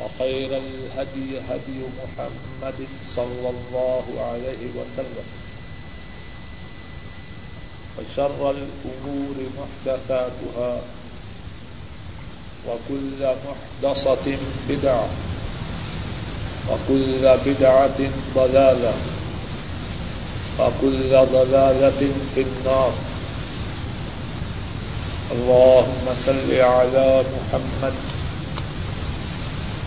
وخير الهدي هدي محمد صلى الله عليه وسلم وشر الأمور محدثاتها وكل محدثة بدعة وكل بدعة ضلالة وكل ضلالة في النار اللهم صل على محمد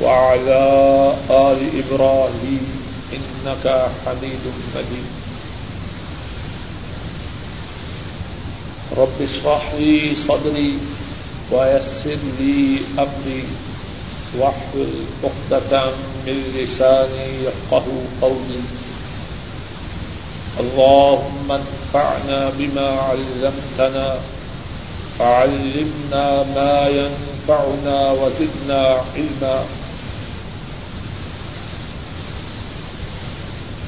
وعلى آل إبراهيم إنك حميد مجيد. رب اشرح لي صدري ويسر لي أمري واحلل عقدة من لساني يفقه قولي. اللهم انفعنا بما علمتنا فعلمنا ما ينفعنا وزدنا علما.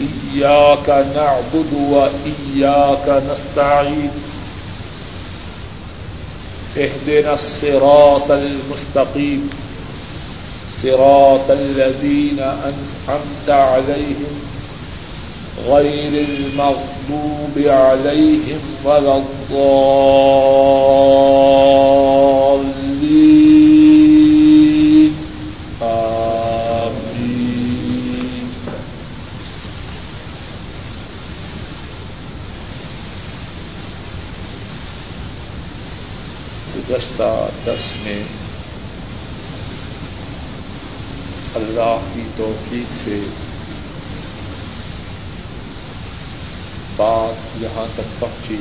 إياك نعبد وإياك نستعين اهدنا الصراط المستقيم صراط الذين أنعمت عليهم غير المغضوب عليهم ولا الضالين گزشتہ دس میں اللہ کی توفیق سے بات یہاں تک پہنچی۔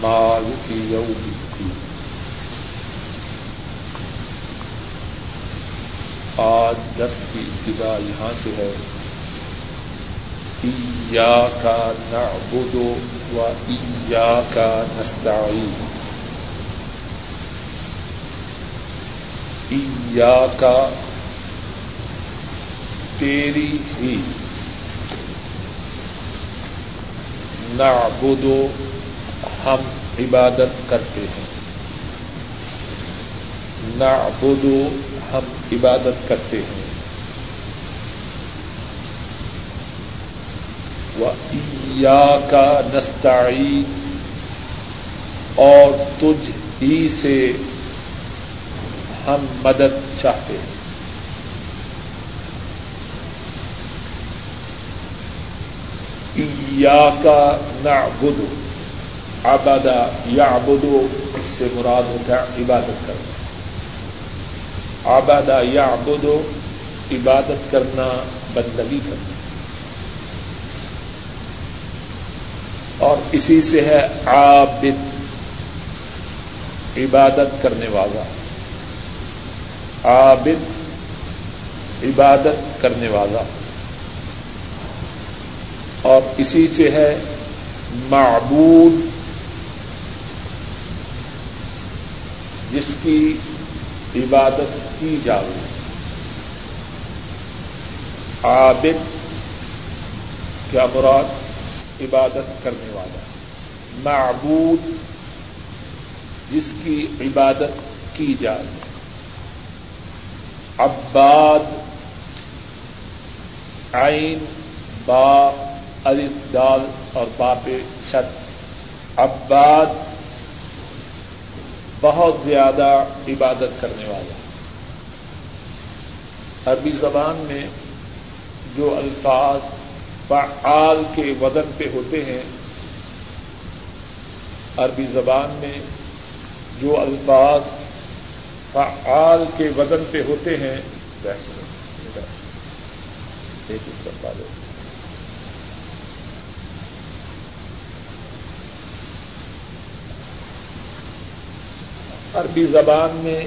مال کی یوم کی آج دس کی ابتدا یہاں سے ہے۔ ایا کا نعبد و ایا کا نستعین۔ کا تیری ہی نعبدو ہم عبادت کرتے ہیں۔ نعبدو ہم عبادت کرتے ہیں۔ وہ کا نستعین اور تجھ ہی سے ہم مدد چاہتے ہیں۔ یا کا نہ بدو آبادا یا بدو اس سے مراد ہوتا ہے عبادت کرنا۔ آبادا یا بدو عبادت کرنا، بندگی کرنا۔ اور اسی سے ہے عابد، عبادت کرنے والا۔ عابد، عبادت کرنے والا۔ اور اسی سے ہے معبود، جس کی عبادت کی جائے۔ عابد، کیا مراد؟ عبادت کرنے والا۔ معبود، جس کی عبادت کی جائے۔ عباد، عین، با، الف، دال اور باپ شد۔ عباد بہت زیادہ عبادت کرنے والا۔ عربی زبان میں جو الفاظ فعال کے وزن پہ ہوتے ہیں، عربی زبان میں جو الفاظ فعال کے وزن پہ ہوتے ہیں ایک اس کا عربی زبان میں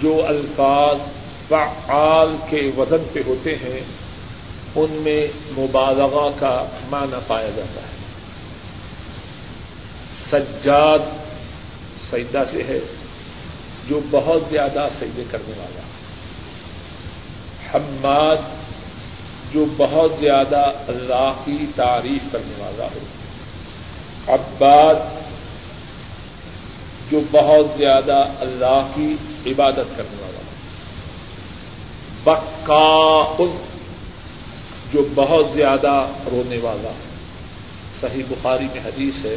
جو الفاظ فعال کے وزن پہ ہوتے ہیں، ان میں مبالغہ کا معنی پایا جاتا ہے۔ سجاد سجدہ سے ہے۔ جو بہت زیادہ سجدے کرنے والا حماد جو بہت زیادہ اللہ کی تعریف کرنے والا ہو۔ عباد جو بہت زیادہ اللہ کی عبادت کرنے والا ہو۔ بکا جو بہت زیادہ رونے والا صحیح بخاری میں حدیث ہے۔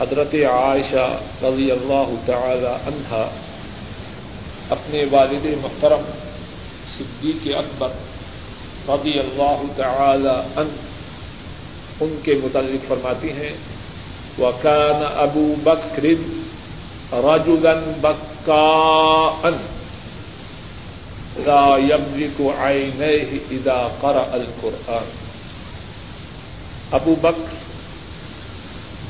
حضرت عائشہ رضی اللہ تعالی عنہا اپنے والد محترم صدیق اکبر رضی اللہ تعالی عنہ ان کے متعلق فرماتی ہیں، وكان أبو بكر رجلا بكاء لا يملك عينيه إذا قرأ القرآن۔ ابو بکر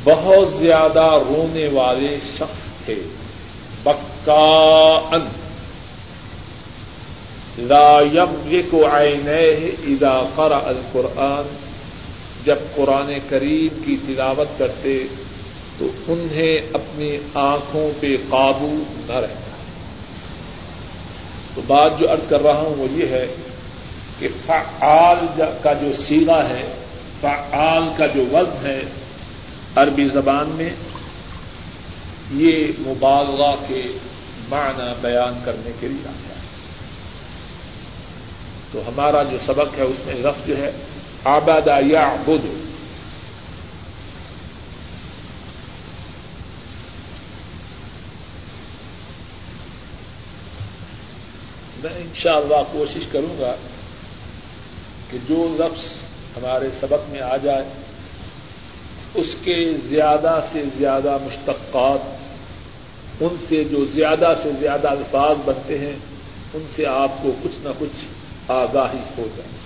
بہت زیادہ رونے والے شخص تھے۔ بکا ان لا يملك عينيه إذا قرأ القرآن۔ جب قرآن کریم کی تلاوت کرتے تو انہیں اپنی آنکھوں پہ قابو نہ رہتا۔ تو بات جو ارض کر رہا ہوں وہ یہ ہے کہ فعال کا جو سیگا ہے، فعال کا جو وزن ہے عربی زبان میں یہ مبالغہ کے معنی بیان کرنے کے لیے آتا ہے۔ تو ہمارا جو سبق ہے اس میں لفظ جو ہے آباد یا بدھ میں انشاءاللہ کوشش کروں گا کہ جو لفظ ہمارے سبق میں آ جائے اس کے زیادہ سے زیادہ مشتقات، ان سے جو زیادہ سے زیادہ الفاظ بنتے ہیں، ان سے آپ کو کچھ نہ کچھ آگاہی ہو جائے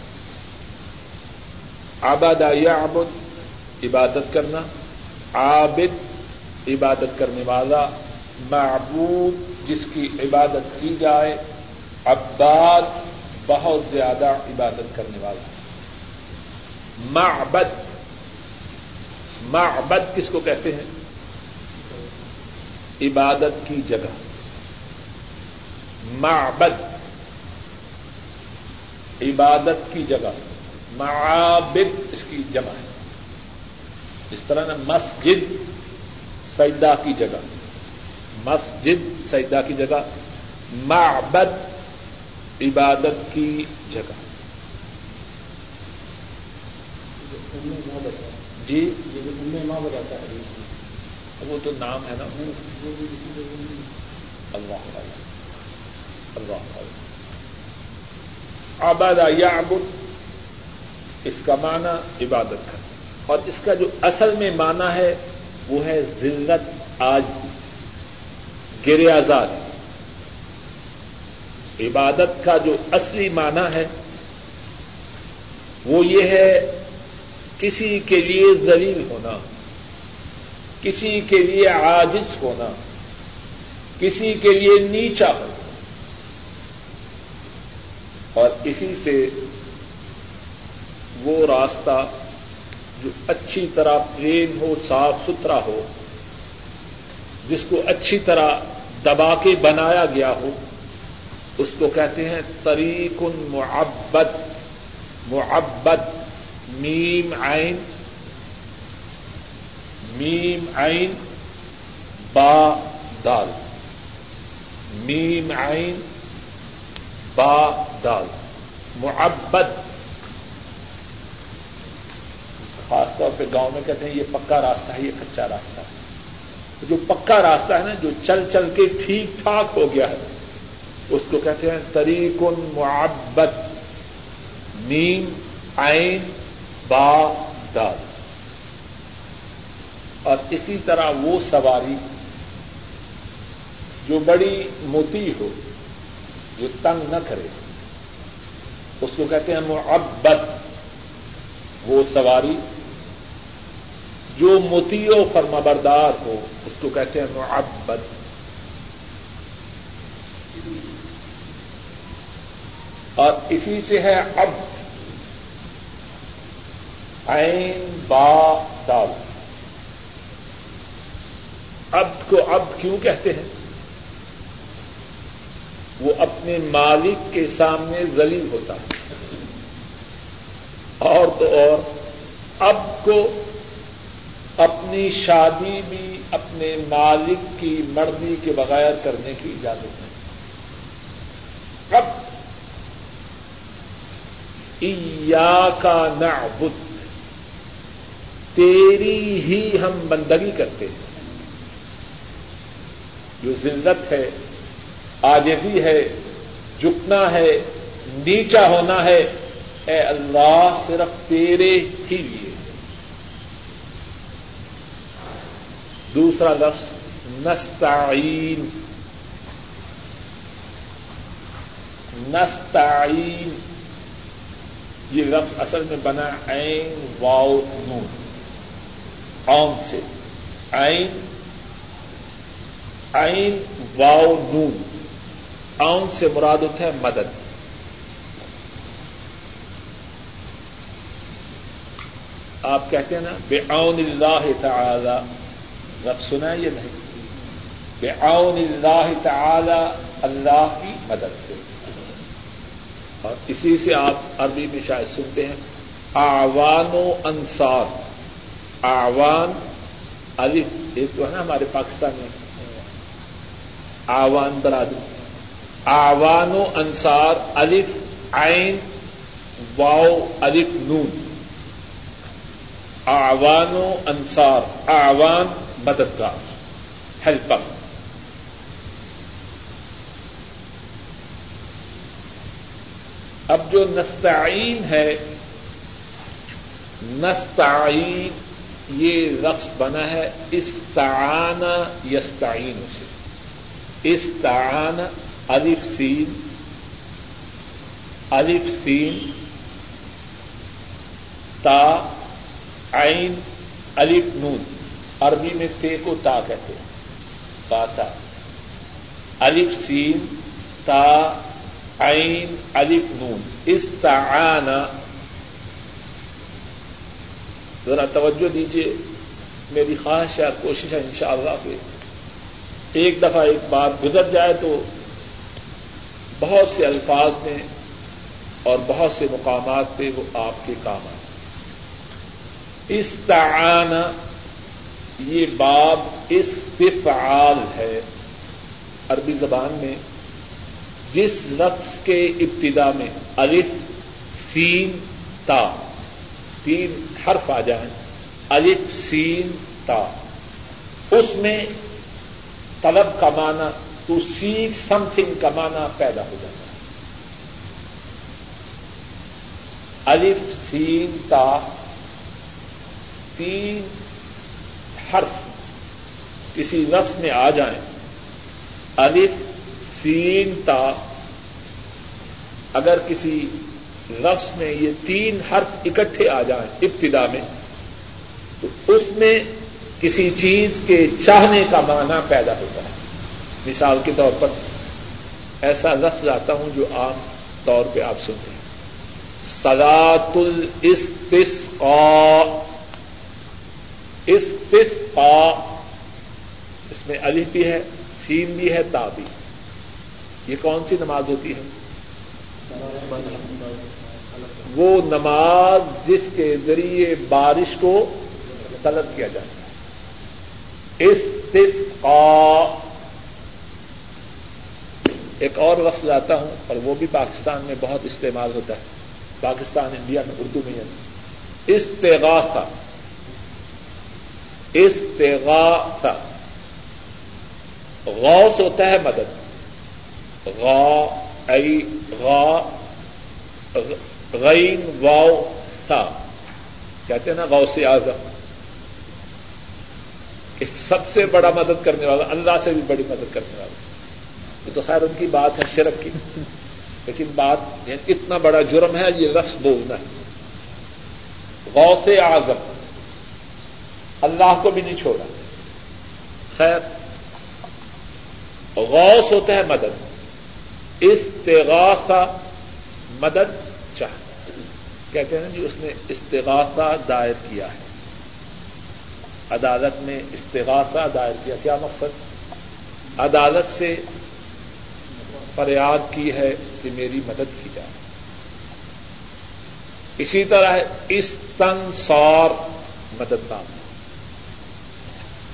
آباد عبد عبادت کرنا۔ عابد، عبادت کرنے والا۔ معبود، جس کی عبادت کی جائے۔ عباد، بہت زیادہ عبادت کرنے والا۔ معبد معبد کس کو کہتے ہیں؟ عبادت کی جگہ۔ معبد۔ عبادت کی جگہ۔ معابد اس کی جمع ہے۔ اس طرح نا مسجد سجدہ کی جگہ۔ مسجد سجدہ کی جگہ۔ معبد عبادت کی جگہ۔ جی ماں بتاتا ہے وہ تو نام ہے نا۔ اللہ اللہ آباد یا ابود اس کا معنی عبادت ہے۔ اور اس کا جو اصل میں معنی ہے، وہ ہے ذلت آج گر آزاد۔ عبادت کا جو اصلی معنی ہے، وہ یہ ہے کسی کے لیے ذلیل ہونا، کسی کے لیے عاجز ہونا، کسی کے لیے نیچا ہونا۔ اور اسی سے وہ راستہ جو اچھی طرح پلین ہو، صاف ستھرا ہو، جس کو اچھی طرح دبا کے بنایا گیا ہو، اس کو کہتے ہیں طریق معبد معبد میم عین میم عین، با، دال. میم عین، با، دال. معبد. خاص طور پہ گاؤں میں کہتے ہیں یہ پکا راستہ ہے، یہ کچا راستہ ہے۔ جو پکا راستہ ہے نا، جو چل چل کے ٹھیک ٹھاک ہو گیا ہے، اس کو کہتے ہیں طریق معبد. نیم عین با دال اور اسی طرح وہ سواری جو بڑی موتی ہو، جو تنگ نہ کرے، اس کو کہتے ہیں معبد۔ وہ سواری جو موتی و فرمبردار ہو، اس کو کہتے ہیں معبد۔ اور اسی سے ہے عبد۔ عین با دال۔ عبد کو عبد کیوں کہتے ہیں؟ وہ اپنے مالک کے سامنے ذلیل ہوتا ہے۔ اور تو اور اب کو اپنی شادی بھی اپنے مالک کی مرضی کے بغیر کرنے کی اجازت ہے اب کا نعبد۔ تیری ہی ہم بندگی کرتے ہیں۔ جو ذلت ہے، آجزی ہے، جھکنا ہے، نیچا ہونا ہے، اے اللہ صرف تیرے ہی لیے۔ دوسرا لفظ، نستعین۔ نستعین۔ یہ لفظ اصل میں بنا این واؤ نون۔ آن سے۔ این این واؤ نون۔ آن سے مراد ہوتا ہے مدد۔ آپ کہتے ہیں نا بے آؤن اللہ تعالی۔ رب سنا یہ نہیں؟ بے آؤن اللہ تعالی اللہ کی مدد سے۔ اور اسی سے آپ عربی میں شاید سنتے ہیں آوان و انصار۔ آوان، علی ایک تو ہے نا ہمارے پاکستان میں۔ آوان برادری۔ آوان و انصار، الف، عین واؤ الف، نون۔ آوان و انصار، آوان مددگار، ہیلپر۔ اب جو نستعین ہے، نستعین یہ رقص بنا ہے استعان یستعین سے۔ استعان الف سین الف سین، تا، عین، الف نون۔ عربی میں تے کو تا کہتے ہیں۔ پاتا الف سین، تا، عین، الف نون۔ استعان ذرا توجہ دیجیے میری خواہش ہے، کوشش ہے انشاءاللہ شاء کہ ایک دفعہ ایک بات گزر جائے تو بہت سے الفاظ میں اور بہت سے مقامات پہ وہ آپ کے کام آئے۔ استعان، یہ باب استفعال ہے۔ عربی زبان میں جس لفظ کے ابتدا میں الف، سین، تا۔ تین حرف آ جائیں۔ الف، سین، تا۔ اس میں طلب کا معنی ٹو سیک سم تھنگ کا معنی پیدا ہو جاتا ہے۔ الف، سین، تا۔ تین حرف کسی لفظ میں آ جائیں۔ الف، سین، تا۔ اگر کسی لفظ میں یہ تین حرف اکٹھے آ جائیں ابتدا میں، تو اس میں کسی چیز کے چاہنے کا معنی پیدا ہوتا ہے۔ مثال کے طور پر ایسا لفظ آتا ہوں جو عام طور پہ آپ سنتے ہیں۔ سلاط الاستصقاء استسقاء، اس میں علی بھی ہے سین بھی ہے، تا بھی۔ یہ کون سی نماز ہوتی ہے؟ وہ نماز جس کے ذریعے بارش کو طلب کیا جاتا ہے استسقاء ایک اور لفظ لاتا ہوں، اور وہ بھی پاکستان میں بہت استعمال ہوتا ہے۔ پاکستان، انڈیا میں، اردو میں۔ ہے استغاثہ۔ استغاثہ۔ غوث ہوتا ہے مدد۔ غا، ای، غا غین واؤ تھا کہتے ہیں نا غوث اعظم، کہ سب سے بڑا مدد کرنے والا، اللہ سے بھی بڑی مدد کرنے والا۔ یہ تو خیر ان کی بات ہے، شرک کی۔ لیکن بات اتنا بڑا جرم ہے، یہ لفظ بولنا ہے۔ غوث اعظم، اللہ کو بھی نہیں چھوڑا۔ خیر، غوث ہوتا ہے مدد۔ استغاثہ، مدد۔ چاہ کہتے ہیں جی اس نے استغاثہ دائر کیا ہے۔ عدالت میں استغاثہ دائر کیا کیا مقصد؟ عدالت سے فریاد کی ہے کہ میری مدد کی جائے۔ اسی طرح استنصار مدد نام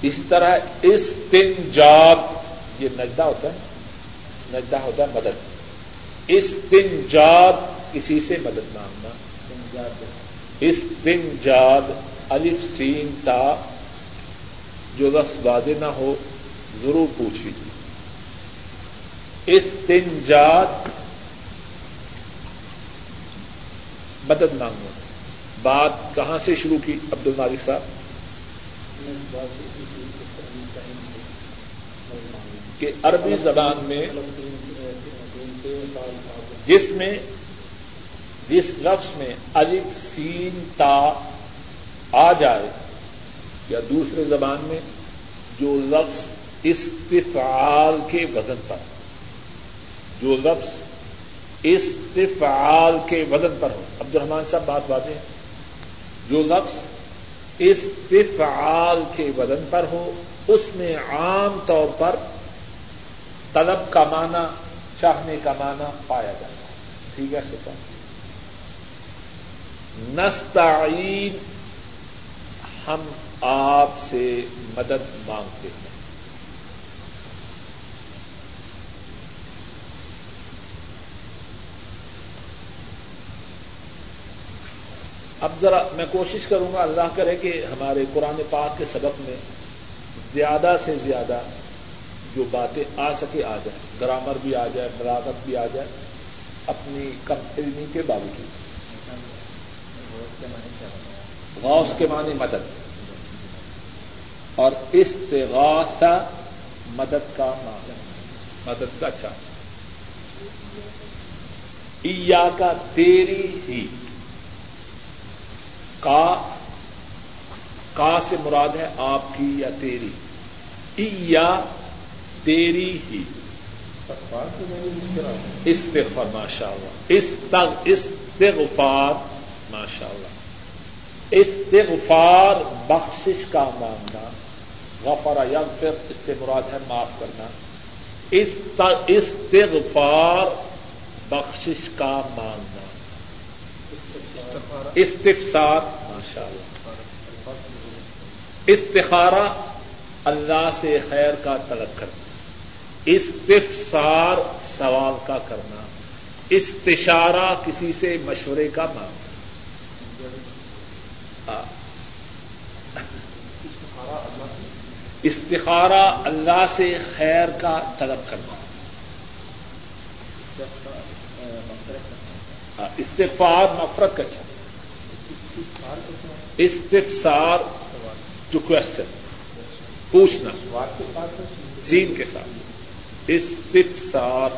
اسی طرح استنجاد یہ نجدہ ہوتا ہے، نجدہ ہوتا ہے مدد۔ استنجاد کسی سے مدد مانگنا۔ استنجاد الف سین تا جو رس واضح نہ ہو، ضرور پوچھ استنجاد مدد مانگنا۔ بات کہاں سے شروع کی عبد المالک صاحب؟ کہ عربی زبان میں جس میں جس لفظ میں الف سین تا آ جائے یا دوسرے زبان میں جو لفظ استفعال کے وزن پر جو لفظ استفعال کے وزن پر ہو۔ عبد الرحمان صاحب، بات واضح ہے۔ جو لفظ استفعال کے وزن پر ہو، اس میں عام طور پر طلب کا معنی چاہنے کا معنی پایا جاتا ہے۔ ٹھیک ہے سر جی۔ نستعین، ہم آپ سے مدد مانگتے ہیں۔ اب ذرا میں کوشش کروں گا، اللہ کرے کہ ہمارے قرآن پاک کے سبق میں زیادہ سے زیادہ جو باتیں آ سکے آ جائیں، گرامر بھی آ جائے ملاقت بھی آ جائے، اپنی کم علمی کے باوجود۔ غوث کے معنی مدد۔ اور استغاث مدد کا معنی۔ مدد کا اچھا۔ چاہ کا تیری ہی۔ کا کا سے مراد ہے آپ کی یا تیری۔ یا تیری ہی استغفار ماشاء اللہ استغفار ماشاء اللہ استغفار بخشش کا مانگنا غفر یا پھر اس سے مراد ہے معاف کرنا استغفار بخشش کا مانگنا استفسار ماشاء اللہ استخارہ اللہ سے خیر کا طلب کرنا۔ استفسار سوال کا کرنا استشارہ کسی سے مشورے کا مانگنا۔ استخارہ اللہ سے خیر کا طلب کرنا۔ استفار نفرت کا کیا استفسار ٹو کوشچن پوچھنا۔ زین کے ساتھ۔ استفسار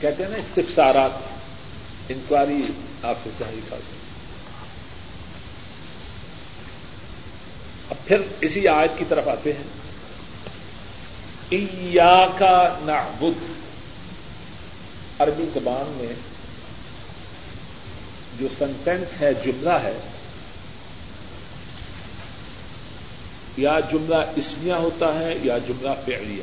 کہتے ہیں نا استفسارات، انکوائری آپ سے چاہیے کرتے اب پھر اسی آیت کی طرف آتے ہیں۔ کا نعبد۔ عربی زبان میں جو سنٹینس ہے، جملہ ہے یا جملہ اسمیا ہوتا ہے یا جملہ فعلیہ۔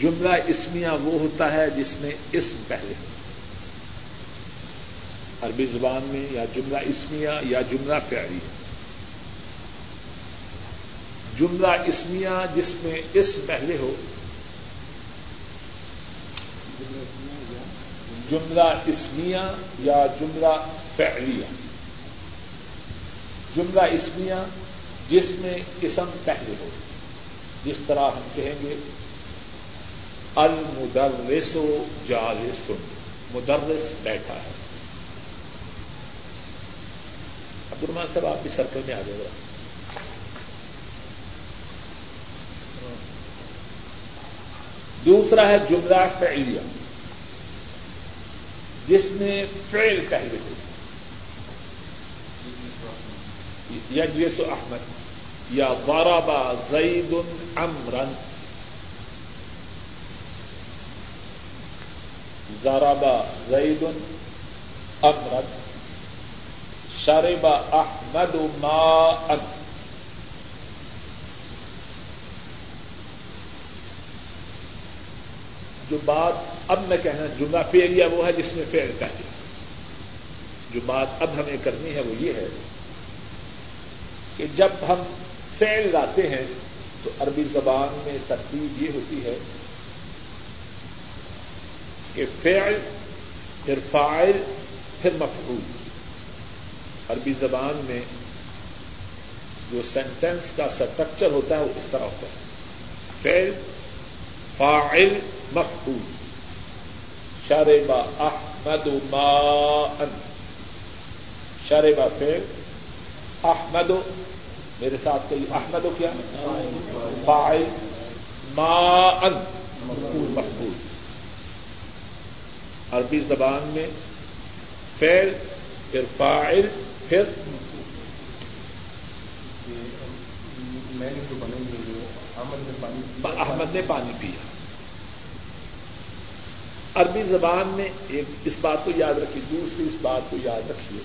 جملہ اسمیا وہ ہوتا ہے جس میں اسم پہلے ہو۔ عربی زبان میں یا جملہ اسمیا یا جملہ فعلیہ۔ جملہ اسمیا جس میں اسم پہلے ہو۔ جملہ اسمیا یا جملہ فعلیہ۔ جملہ اسمیا جس میں اسم پہلے ہو، جس طرح ہم کہیں گے، المدرس جالس، مدرس بیٹھا ہے۔ عبد الرحمان صاحب، آپ کی سرکل میں آ جائے گا دوسرا ہے جملہ فعلیہ، جس میں فعل پہلے ہو۔ یا جیسو احمد، یا غربا زید امرن ضربا زید امرن شرب احمد ماء. جو بات اب میں کہنا جملہ فیلیا وہ ہے جس میں فیل پہلے. جو بات اب ہمیں کرنی ہے وہ یہ ہے کہ جب ہم فیل لاتے ہیں تو عربی زبان میں ترتیب یہ ہوتی ہے کہ فعل پھر فائل پھر مفعول۔ عربی زبان میں جو سینٹینس کا اسٹرکچر ہوتا ہے وہ اس طرح ہوتا ہے۔ فعل، فاعل، مفعول۔ شرب احمد ماء۔ شرب فعل احمد، میرے ساتھ کہیے، احمد کیا؟ فاعل، ماء مفعول۔ عربی زبان میں فعل، پھر فاعل، پھر احمد نے پانی پیا۔ عربی زبان میں ایک اس بات کو یاد رکھیے، دوسری اس بات کو یاد رکھیے۔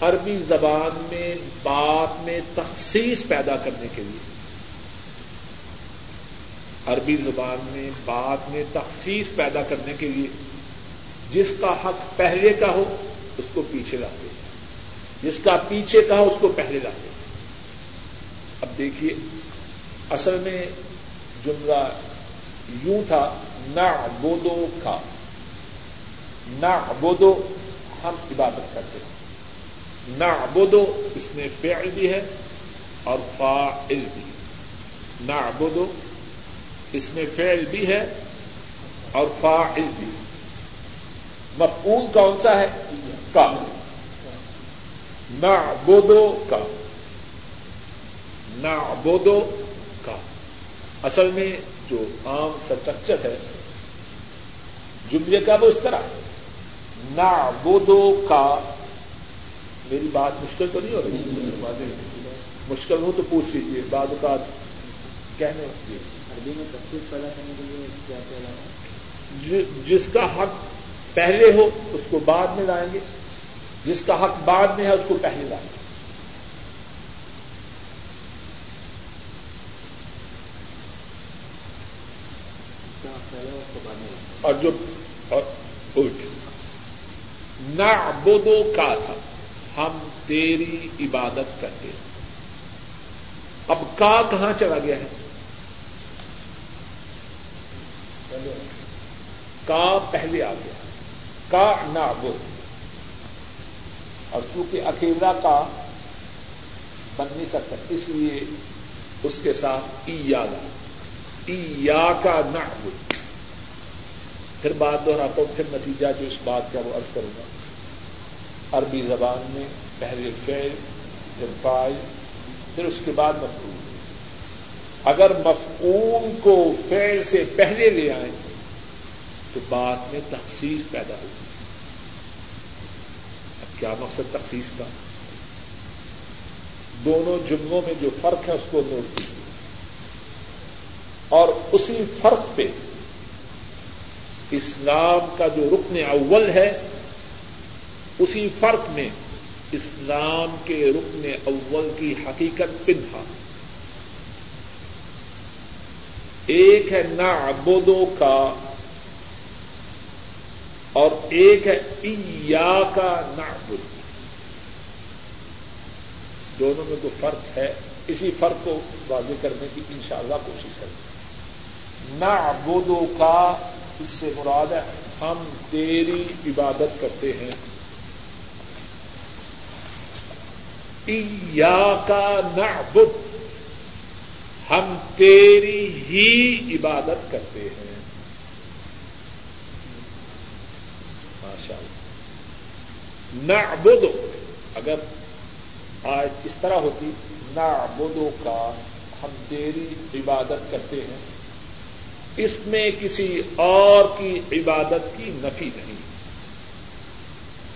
عربی زبان میں بات میں تخصیص پیدا کرنے کے لیے۔ عربی زبان میں بات میں تخصیص پیدا کرنے کے لیے جس کا حق پہلے کا ہو، اس کو پیچھے لاتے جس کا پیچھے کا ہو، اس کو پہلے لاتے اب دیکھیے، اصل میں جملہ یوں تھا نہ بودو کا۔ نہ بودو ہم عبادت کرتے ہیں۔ نہ اس میں فعل بھی ہے اور فاعل بھی نہ بودو اس میں فعل بھی ہے اور فاعل بھی مفعول کون سا ہے؟ کا. نہ کا. نہ کا. اصل میں جو عام سٹرکچر ہے، جملے کا وہ اس طرح. نہ کا. میری بات مشکل تو نہیں ہو رہی؟ مشکل ہو تو پوچھ لیجیے بعد اوقات کہنے عربی میں تفصیل پیدا کرنے کے لیے کیا کیا جس کا حق پہلے ہو اس کو بعد میں لائیں گے۔ جس کا حق بعد میں ہے اس کو پہلے لائیں گے۔ اور جو نہ بدو کا تھا ہم تیری عبادت کرتے ہیں۔ اب کا کہاں چلا گیا ہے؟ کا پہلے آ گیا؟ کا نہ اور چونکہ اکیلا کا بن نہیں سکتا، اس لیے اس کے ساتھ ای یاد ای یا کا نہ پھر بات دہراتا ہوں پھر نتیجہ جو اس بات کا وہ عرض کروں گا۔ عربی زبان میں پہلے فیل پھر فائل پھر اس کے بعد مفہوم اگر مفہوم کو فیل سے پہلے لے آئیں، تو بات میں تخصیص پیدا ہوگی۔ اب کیا مقصد تخصیص کا؟ دونوں جملوں میں جو فرق ہے، اس کو نوٹ کیجیے۔ اور اسی فرق پہ اسلام کا جو رکن اول ہے اسی فرق میں اسلام کے رکن اول کی حقیقت پنہا۔ ایک ہے نعبدو کا اور ایک ہے ایا کا نعبد۔ دونوں میں جو فرق ہے؟ اسی فرق کو واضح کرنے کی انشاءاللہ کوشش کریں۔ نعبدو کا اس سے مراد ہے ہم تیری عبادت کرتے ہیں۔ کا نعبد۔ ہم تیری ہی عبادت کرتے ہیں۔ ماشاء اللہ نعبد اگر آج اس طرح ہوتی، نعبدو کا ہم تیری عبادت کرتے ہیں۔ اس میں کسی اور کی عبادت کی نفی نہیں۔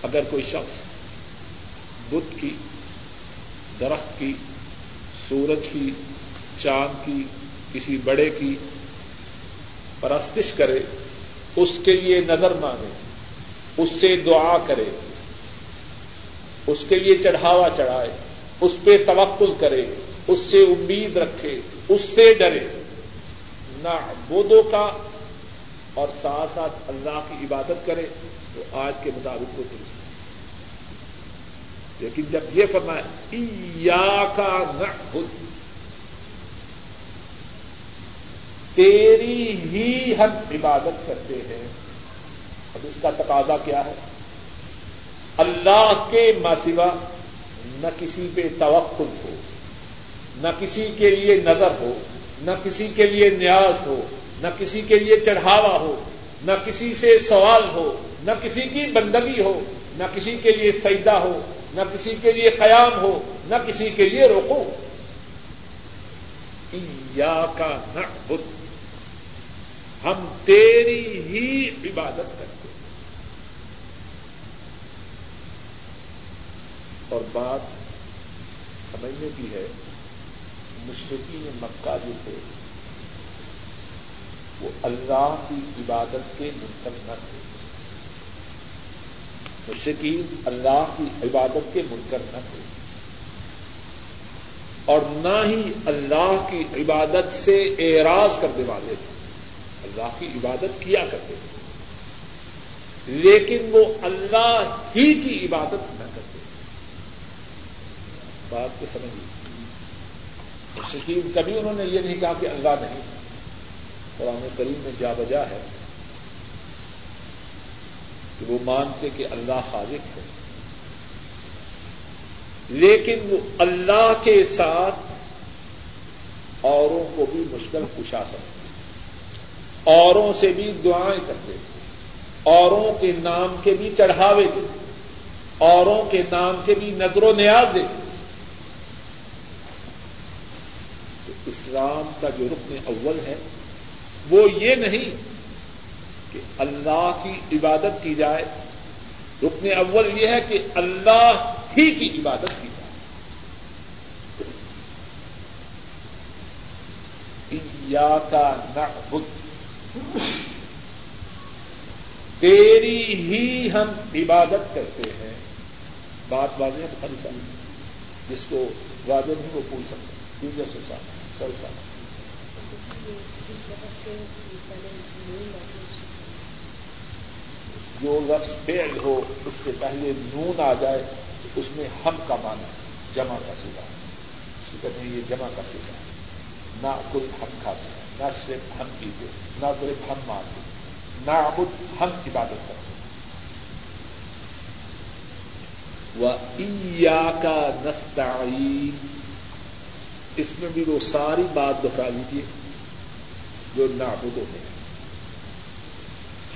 اگر کوئی شخص بدھ کی درخت کی، سورج کی، چاند کی، کسی بڑے کی پرستش کرے، اس کے لیے نظر مانگے، اس سے دعا کرے، اس کے لیے چڑھاوا چڑھائے، اس پہ توقل کرے، اس سے امید رکھے، اس سے ڈرے۔ نہ بودوں کا اور ساتھ ساتھ اللہ کی عبادت کرے، تو آج کے مطابق وہ درست ہے۔ لیکن جب یہ فرمایا کا نہ خود تیری ہی ہم عبادت کرتے ہیں۔ اب اس کا تقاضا کیا ہے؟ اللہ کے ماسوا نہ کسی پہ توقل ہو، نہ کسی کے لیے نظر ہو، نہ کسی کے لیے نیاز ہو، نہ کسی کے لیے چڑھاوا ہو نہ کسی سے سوال ہو، نہ کسی کی بندگی ہو، نہ کسی کے لیے سجدہ ہو، نہ کسی کے لیے قیام ہو، نہ کسی کے لیے روکو یا کا نہ ہم تیری ہی عبادت کرتے ہیں۔ اور بات سمجھنے کی ہے مشرقین مکہ جو تھے وہ اللہ کی عبادت کے منتر نہ تھے مشرقین اللہ کی عبادت کے منکر نہ تھے۔ اور نہ ہی اللہ کی عبادت سے اعراض کرنے والے تھے۔ اللہ کی عبادت کیا کرتے تھے؟ لیکن وہ اللہ ہی کی عبادت نہ کرتے بات کو سمجھ شکیم کبھی انہوں نے یہ نہیں کہا کہ اللہ نہیں۔ قرآن کریم میں جا بجا ہے کہ وہ مانتے کہ اللہ خالق ہے۔ لیکن وہ اللہ کے ساتھ اوروں کو بھی مشکل کشا سکتے اوروں سے بھی دعائیں کرتے تھے اوروں کے نام کے بھی چڑھاوے دیتے اوروں کے نام کے بھی نظر و نیاز دیتے اسلام کا جو رکن اول ہے وہ یہ نہیں کہ اللہ کی عبادت کی جائے۔ رکن اول یہ ہے کہ اللہ ہی کی عبادت کی جائے۔ یا کا نہ تیری ہی ہم عبادت کرتے ہیں۔ بات واضح ہے بخاری صاحب جس کو واضح نہیں وہ پوچھ سکتے جیسے صاحب؟ جو لفظ فیل ہو، اس سے پہلے نون آ جائے تو اس میں ہم کا مانا جمع کا سیدھا اس کو کہتے ہیں یہ جمع کا سیدھا نہ کل ہم کھاتے ہیں، نہ صرف ہم پیتے نہ صرف ہم مارتے نہ ابد ہم عبادت کرتے وہ کا نستعین اس میں بھی وہ ساری بات دوہرا لیجیے جو نابودوں میں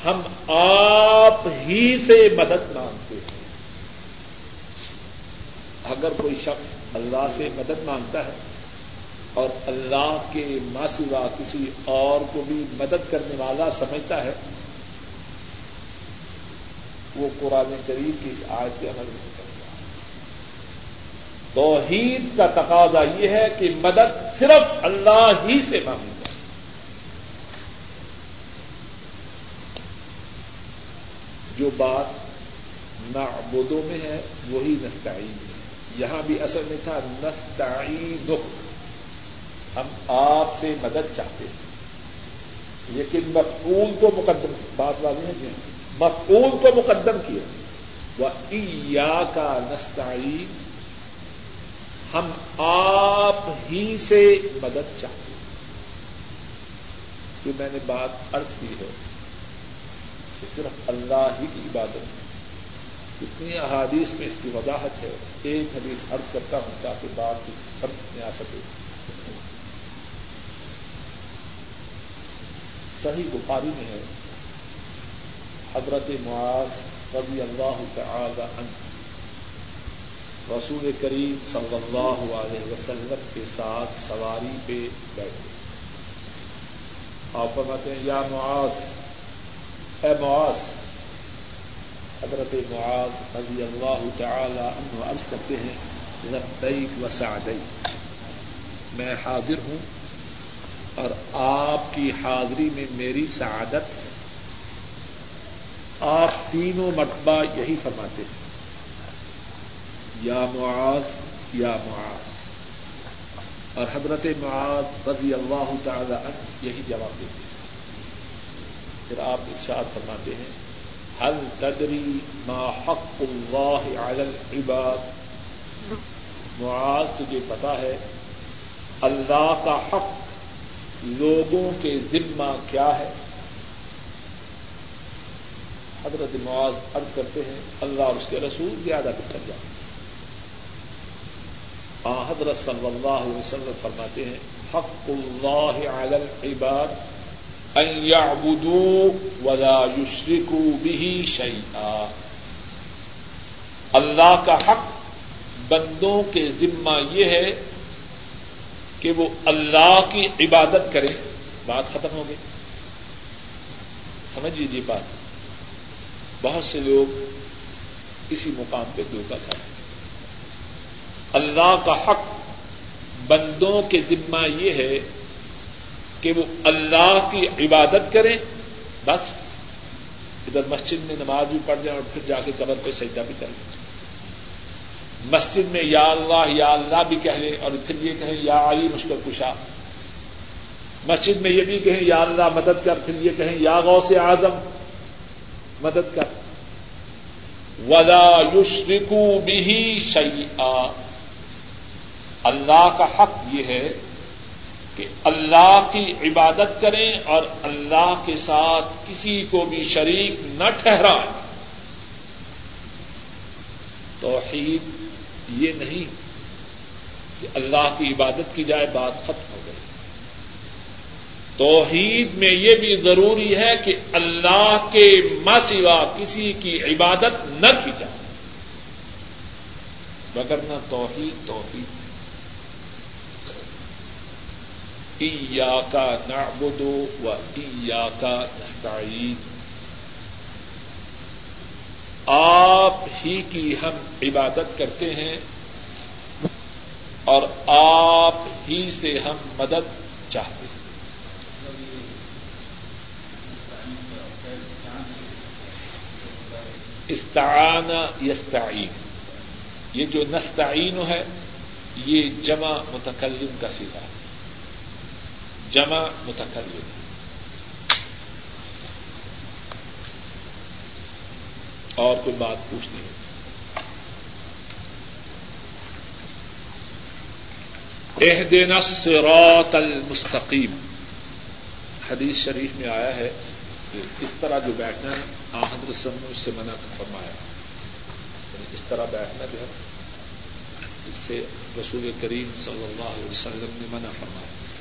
ہم آپ ہی سے مدد مانگتے ہیں۔ اگر کوئی شخص اللہ سے مدد مانگتا ہے اور اللہ کے ماسوا کسی اور کو بھی مدد کرنے والا سمجھتا ہے، وہ قرآن کریم کی اس آیت کے عمل نہیں کرتا۔ توحید کا تقاضا یہ ہے کہ مدد صرف اللہ ہی سے مانگی جو بات نعبدوں میں ہے، وہی نستعین میں یہاں بھی اصل میں تھا نستعین ہم آپ سے مدد چاہتے ہیں۔ لیکن مقبول کو مقدم بات والی ہے مقبول کو مقدم کیا وہ ایا کا نستعین۔ ہم آپ ہی سے مدد چاہتے ہیں۔ جو میں نے بات عرض کی ہے۔ کہ صرف اللہ ہی کی عبادت کتنی احادیث میں اس کی وضاحت ہے۔ ایک حدیث عرض کرتا ہوں تاکہ بات اس فرق میں آ سکے۔ صحیح بخاری میں ہے، حضرت معاذ رضی اللہ تعالی عنہ رسول کریم صلی اللہ علیہ وسلم کے ساتھ سواری پہ بیٹھے۔ آپ فرماتے ہیں، یا معاذ اے معاذ، حضرت معاذ رضی اللہ تعالی عنہ عرض کرتے ہیں، لبیک و سعدیک، میں حاضر ہوں اور آپ کی حاضری میں میری سعادت ہے۔ آپ تینوں مرتبہ یہی فرماتے ہیں، یا معاذ یا معاذ۔ اور حضرت معاذ رضی اللہ تعالی عنہ یہی جواب دیتے ہیں۔ پھر آپ ارشاد فرماتے ہیں حل تدری ما حق اللہ علی العباد؟ معاذ تجھے پتا ہے، اللہ کا حق لوگوں کے ذمہ کیا ہے؟ حضرت معاذ عرض کرتے ہیں، اللہ اور اس کے رسول زیادہ بہتر جاتے ہیں حضرت صلی اللہ علیہ وسلم فرماتے ہیں، حق اللہ علی العباد ان يعبدوا ولا يشركوا به شيئا۔ اللہ کا حق بندوں کے ذمہ یہ ہے کہ وہ اللہ کی عبادت کریں۔ بات ختم ہو گئی۔ سمجھ لیجیے بات۔ بہت سے لوگ اسی مقام پہ دھوکا کھائیں اللہ کا حق بندوں کے ذمہ یہ ہے کہ وہ اللہ کی عبادت کریں، بس ادھر مسجد میں نماز بھی پڑھ جائیں اور پھر جا کے قبر پہ سجدہ بھی کریں۔ مسجد میں یا اللہ یا اللہ بھی کہہ لیں اور پھر یہ کہیں، یا علی مشکل کشا مسجد میں یہ بھی کہیں، یا اللہ مدد کر۔ پھر یہ کہیں، یا غوث اعظم مدد کر۔ ولا یشرکو بھی شعیع اللہ کا حق یہ ہے کہ اللہ کی عبادت کریں اور اللہ کے ساتھ کسی کو بھی شریک نہ ٹھہرائیں۔ توحید یہ نہیں کہ اللہ کی عبادت کی جائے بات ختم ہو گئی۔ توحید میں یہ بھی ضروری ہے کہ اللہ کے سوا کسی کی عبادت نہ کی جائے۔ مگر نہ توحید توحید۔ کا نعبد و ایا کا نستعین آپ ہی کی ہم عبادت کرتے ہیں اور آپ ہی سے ہم مدد چاہتے ہیں۔ استعان یستعین۔ یہ جو نستعین ہے، یہ جمع متکلم کا سیدھا ہے۔ جمع متکلم۔ اور کوئی بات پوچھنی ہے؟ اہدنا الصراط المستقیم۔ حدیث شریف میں آیا ہے کہ اس طرح جو بیٹھنا ہے آحد رسم نے اس سے منع فرمایا۔ یعنی اس طرح بیٹھنا جو ہے، اس سے رسول کریم صلی اللہ علیہ وسلم نے منع فرمایا۔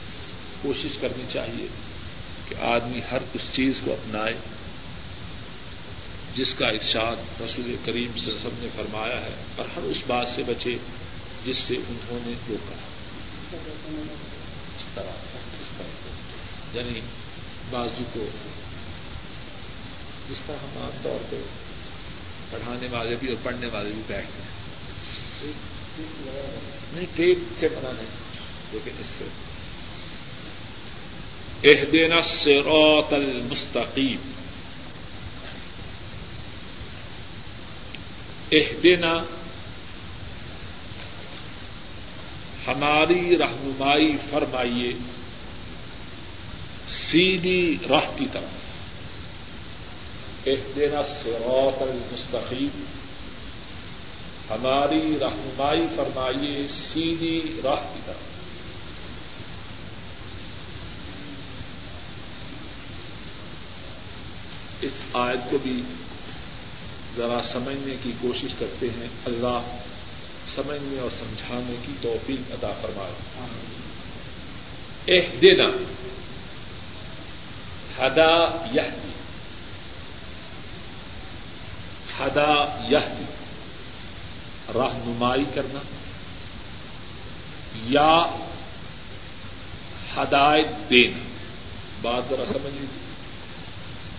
کوشش کرنی چاہیے کہ آدمی ہر اس چیز کو اپنائے جس کا ارشاد رسول کریم سے سب نے فرمایا ہے اور ہر اس بات سے بچے جس سے انہوں نے روکا اس طرح اس طرح۔ یعنی بازو کو جس طرح ہم عام طور پہ پڑھانے والے بھی اور پڑھنے والے بھی بیٹھتے ہیں نہیں ٹیپ سے بنا نہیں، لیکن اس سے اہدین الصراط المستقیم اہدنا ہماری رہنمائی فرمائیے سیدھی راہ کی طرف. اہدنا الصراط المستقیم ہماری رہنمائی فرمائیے سیدھی راہ کی طرف. اس آیت کو بھی ذرا سمجھنے کی کوشش کرتے ہیں۔ اللہ سمجھنے اور سمجھانے کی توفیق ادا فرمائے۔ ایک دینا ہدا یہ ہدا یہ رہنمائی کرنا۔ یا ہدایت دینا۔ بات ذرا سمجھ لیجیے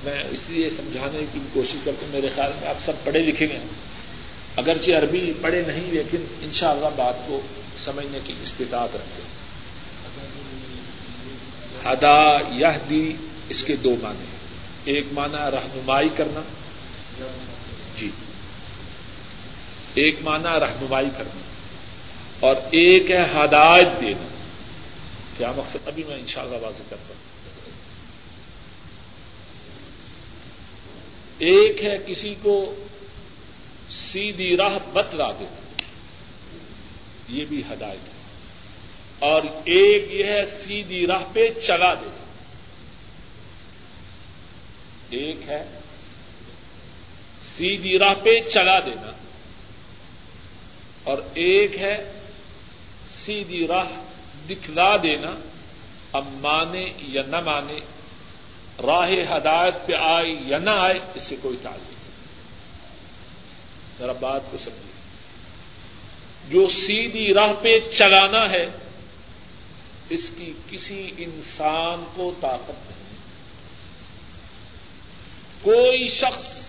میں اس لیے سمجھانے کی کوشش کرتا ہوں، میرے خیال میں آپ سب پڑھے لکھے گئے اگرچہ عربی پڑھے نہیں، لیکن انشاءاللہ بات کو سمجھنے کی استطاعت رکھتے ہدا یہ دی اس کے دو معنی ایک معنی رہنمائی کرنا۔ جی۔ ایک معنی رہنمائی کرنا۔ اور ایک ہے ہدایت دینا۔ کیا مقصد؟ ابھی میں انشاءاللہ واضح کرتا ہوں۔ ایک ہے کسی کو سیدھی راہ بتلا دینا یہ بھی ہدایت ہے۔ اور ایک یہ ہے سیدھی راہ پہ چلا دینا ایک ہے سیدھی راہ پہ چلا دینا۔ اور ایک ہے سیدھی راہ دکھلا دینا، اب مانے یا نہ مانے راہ ہدایت پہ آئے یا نہ آئے اس سے کوئی تعلق نہیں۔ ذرا بات کو سمجھیے۔ جو سیدھی راہ پہ چلانا ہے، اس کی کسی انسان کو طاقت نہیں۔ کوئی شخص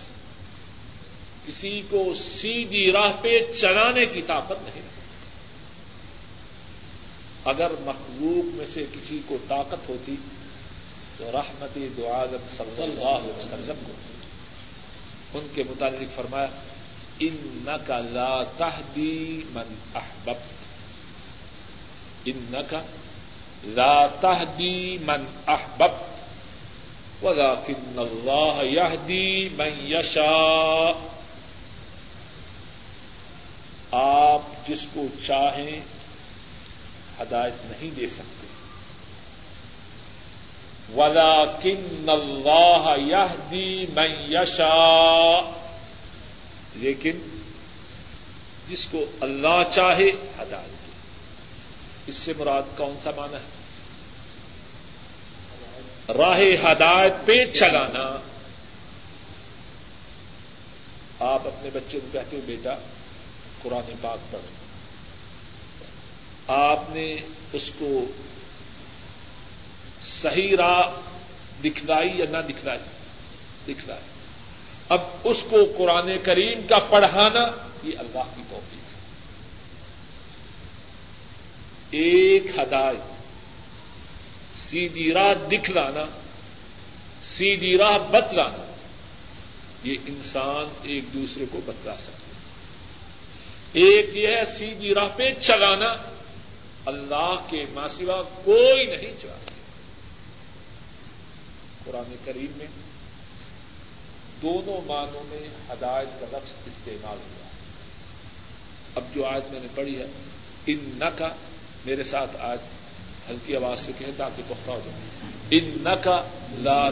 کسی کو سیدھی راہ پہ چلانے کی طاقت نہیں۔ اگر مخلوق میں سے کسی کو طاقت ہوتی تو رحمت دو عالم صلی اللہ علیہ وسلم کو۔ ان کے متعلق فرمایا ان کا لا تہدی من احبب ان کا لا تہدی من احبب ولكن اللہ يهدي من يشاء آپ جس کو چاہیں ہدایت نہیں دے سکتے۔ ولا کن اللہ من یشا لیکن جس کو اللہ چاہے ہدایت اس سے مراد کون سا مانا ہے؟ راہ ہدایت پہ چلانا۔ آپ اپنے بچے کو کہتے ہو، بیٹا، قرآن پاک پڑھ آپ نے اس کو صحیح راہ دکھلائی یا نہ دکھلائی؟ دکھلائی۔ اب اس کو قرآن کریم کا پڑھانا یہ اللہ کی توفیق ہے۔ ایک ہدایت، سیدھی راہ دکھلانا، سیدھی راہ بتلانا، یہ انسان ایک دوسرے کو بتلا سکتا ایک یہ ہے، سیدھی راہ پہ چلانا، اللہ کے ماسوا کوئی نہیں چلا سکتا۔ قرآن کریم میں دونوں معنوں میں ہدایت کا لفظ استعمال ہوا اب جو آج میں نے پڑھی ہے ان نہ کا میرے ساتھ آج ہلکی آواز سے کہیں تاکہ پختہ ہو جائے۔ ان نہ کا لا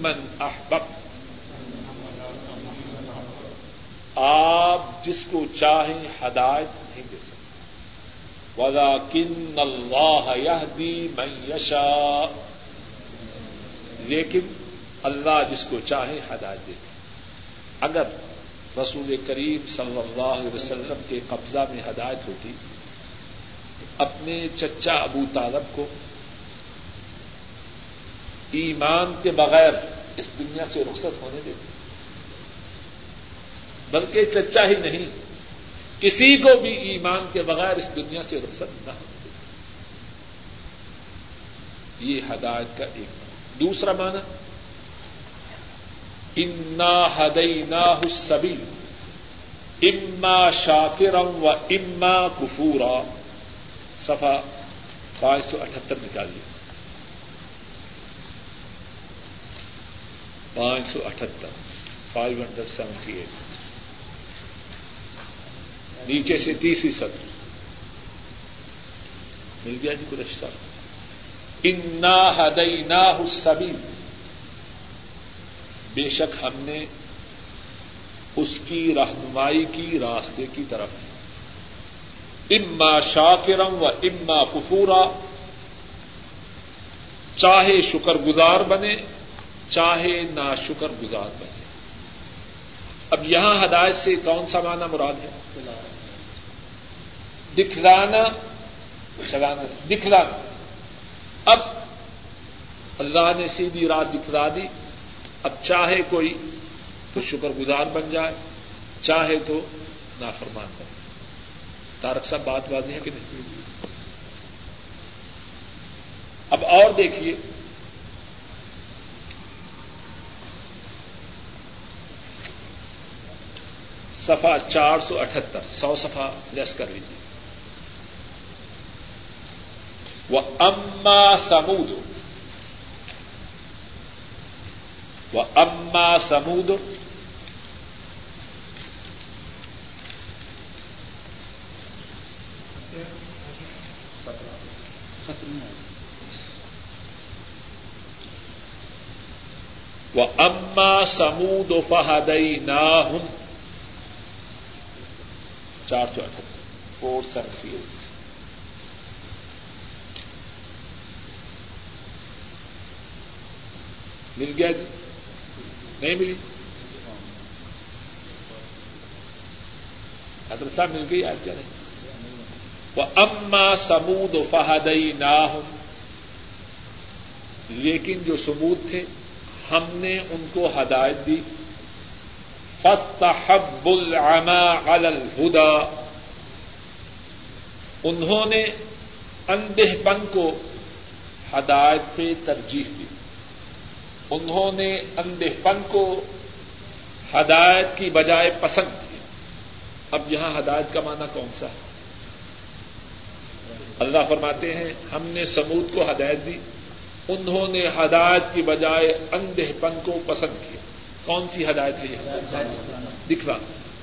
من احبب۔ آپ جس کو چاہیں ہدایت نہیں دے سکتے۔ ولا کن اللہ یہدی من یشا لیکن اللہ جس کو چاہے ہدایت دے اگر رسول کریم صلی اللہ علیہ وسلم کے قبضہ میں ہدایت ہوتی تو اپنے چچا ابو طالب کو ایمان کے بغیر اس دنیا سے رخصت ہونے دیتے بلکہ چچا ہی نہیں، کسی کو بھی ایمان کے بغیر اس دنیا سے رخصت نہ ہونے دیتے یہ ہدایت کا ایک دوسرا معنی انا ہدئی نا حسبی اما شاکرم و اما کفورا سفا پانچ سو اٹھہتر نکالیے پانچ سو اٹھہتر فائیو ہنڈریڈ سیونٹی ایٹ۔ نیچے سے تیسری سطر۔ مل گیا جی قریش صاحب۔ انا ہدئی نا حسبی بے شک ہم نے اس کی رہنمائی کی راستے کی طرف۔ اما شاکرم و اما کفورا چاہے شکر گزار بنے، چاہے نا شکر گزار بنے۔ اب یہاں ہدایت سے کون سا معنی مراد ہے؟ دکھلانا دکھلانا۔ اب اللہ نے سیدھی رات دکھلا دی، اب چاہے کوئی تو شکر گزار بن جائے، چاہے تو نافرمان بن جائے۔ تارک صاحب، بات بازی ہے کہ نہیں؟ اب اور دیکھیے سفا چار سو اٹھہتر سو سفا لیس کر لیجیے وہ اما سمود وہ اما سمود وہ اما سمود فہدئی نہ چار سو فور سیونٹی ایٹ مل گیا جی۔ نہیں ملی۔ حضرت صاحب مل گئی آج کیا نہیں؟ وہ اما سمود و فہدئی نہ لیکن جو سمود تھے، ہم نے ان کو ہدایت دی۔ فستحب العما على الهدى۔ انہوں نے اندہ پن کو ہدایت پہ ترجیح دی۔ انہوں نے اندہ پن کو ہدایت کی بجائے پسند کیا۔ اب یہاں ہدایت کا معنی کون سا ہے؟ اللہ فرماتے ہیں، ہم نے سمود کو ہدایت دی، انہوں نے ہدایت کی بجائے اندہ پن کو پسند کیا۔ کون سی ہدایت ہے یہ؟ دکھوا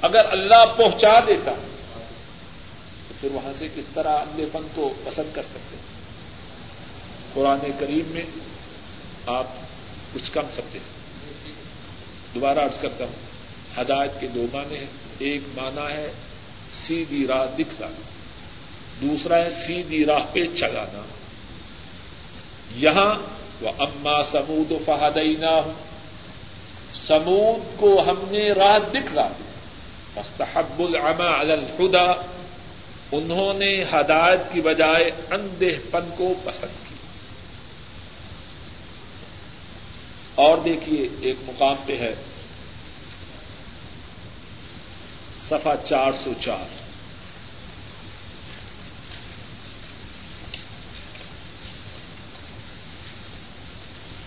اگر اللہ پہنچا دیتا، تو پھر وہاں سے کس طرح اندھے پن کو پسند کر سکتے؟ قرآن کریم میں آپ کچھ کم سمجھے۔ دوبارہ ارض کرتا ہوں، ہدایت کے دو معنی ہیں۔ ایک معنی ہے سیدھی راہ دکھلانا دوسرا ہے سیدھی راہ پہ چلانا۔ یہاں وہ اما سمود و فہدینہ ہوں سمود کو ہم نے راہ دکھلا مستحب العما علی الہدا انہوں نے ہدایت کی بجائے اندہ پن کو پسند اور دیکھیے ایک مقام پہ ہے۔ سفا چار سو چار۔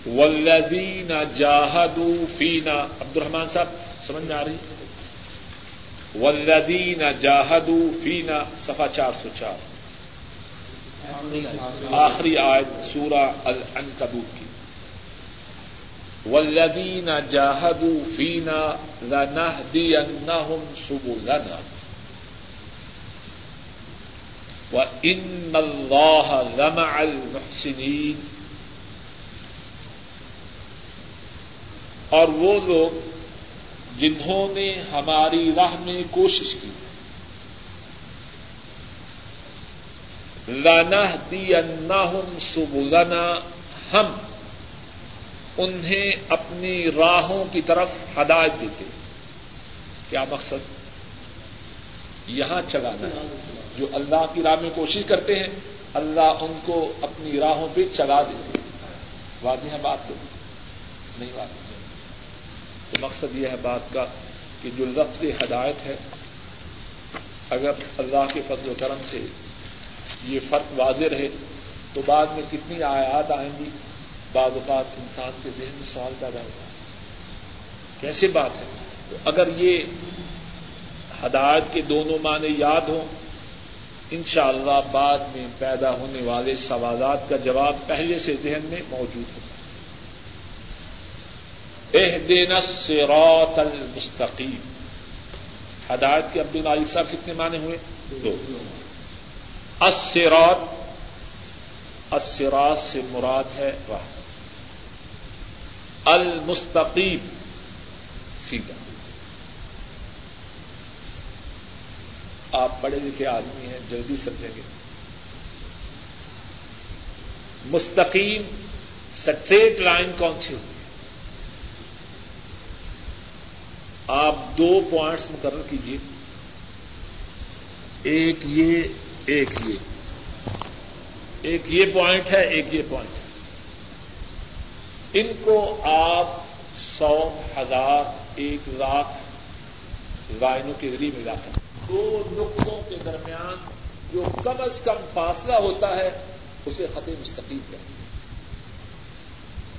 ولدین جاہدو فینا عبد الرحمان صاحب، سمجھ میں آ رہی ولدین جاہدو فینا سفا چار سو چار۔ آخری آیت سورہ العنکبوت کی۔ ولدین جاہدو فینا لنہدینہم سبلنا. وإن الله لمع المحسنين. اور وہ لوگ جنہوں نے ہماری راہ میں کوشش کی. لانا دی ہم انہیں اپنی راہوں کی طرف ہدایت دیتے کیا مقصد؟ یہاں چلانا ہے۔ جو اللہ کی راہ میں کوشش کرتے ہیں، اللہ ان کو اپنی راہوں پہ چلا دیتے واضح ہے بات تو؟ نہیں بات تو مقصد یہ ہے بات کا کہ جو لفظ ہدایت ہے، اگر اللہ کے فضل و کرم سے یہ فرق واضح رہے، تو بعد میں کتنی آیات آئیں گی؟ بعض اوقات انسان کے ذہن میں سوال پیدا ہوگا کیسے بات ہے؟ تو اگر یہ ہدایت کے دونوں معنی یاد ہوں ان شاء اللہ بعد میں پیدا ہونے والے سوالات کا جواب پہلے سے ذہن میں موجود ہوگا اہدنا الصراط المستقیم۔ ہدایت کے عبد المالک صاحب کتنے معنی ہوئے؟ دو۔ الصراط الصراط سے مراد ہے راہ۔ المستقیم سیدھا. آپ پڑھے لکھے آدمی ہیں، جلدی سمجھیں گے. مستقیم سٹریٹ لائن کون سی ہوتی آپ دو پوائنٹس مقرر کیجیے ایک یہ ایک یہ. ایک یہ پوائنٹ ہے، ایک یہ پوائنٹ ان کو آپ سو ہزار ایک لاکھ لائنوں کے ذریعے ملا سکتے دو نقطوں کے درمیان جو کم از کم فاصلہ ہوتا ہے، اسے خط مستقیم ہے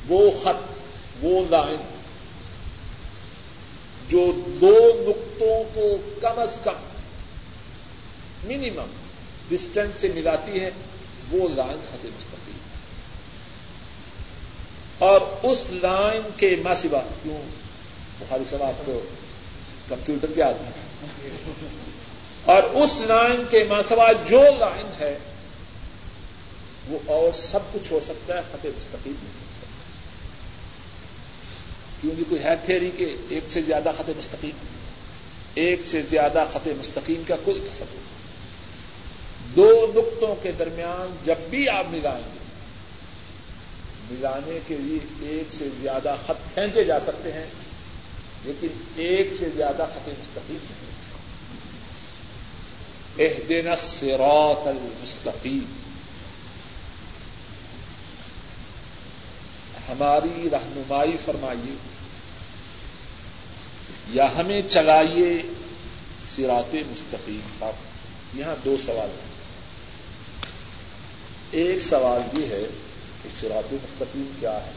وہ خط، وہ لائن جو دو نقطوں کو کم از کم منیمم ڈسٹینس سے ملاتی ہے، وہ لائن خط مستقیم۔ اور اس لائن کے ماسبا کیوں بخاری صاحب آپ تو کمپیوٹر کے آدمی ہیں۔ اور اس لائن کے ماسوا جو لائن ہے، وہ اور سب کچھ ہو سکتا ہے خط مستقیم نہیں ہو سکتا۔ کیونکہ کوئی ہے تھیری کہ ایک سے زیادہ خط مستقیم۔ ایک سے زیادہ خط مستقیم کا کوئی تصور۔ دو نقطوں کے درمیان جب بھی آپ ملائیں گے ملانے کے لیے ایک سے زیادہ خط کھینچے جا سکتے ہیں، لیکن ایک سے زیادہ خط مستقیم نہیں ہو سکتے اہدین المستقیم۔ ہماری رہنمائی فرمائیے یا ہمیں چلائیے سرات مستقیم پر۔ یہاں دو سوال ہیں۔ ایک سوال یہ ہے سرات مستقیم کیا ہے؟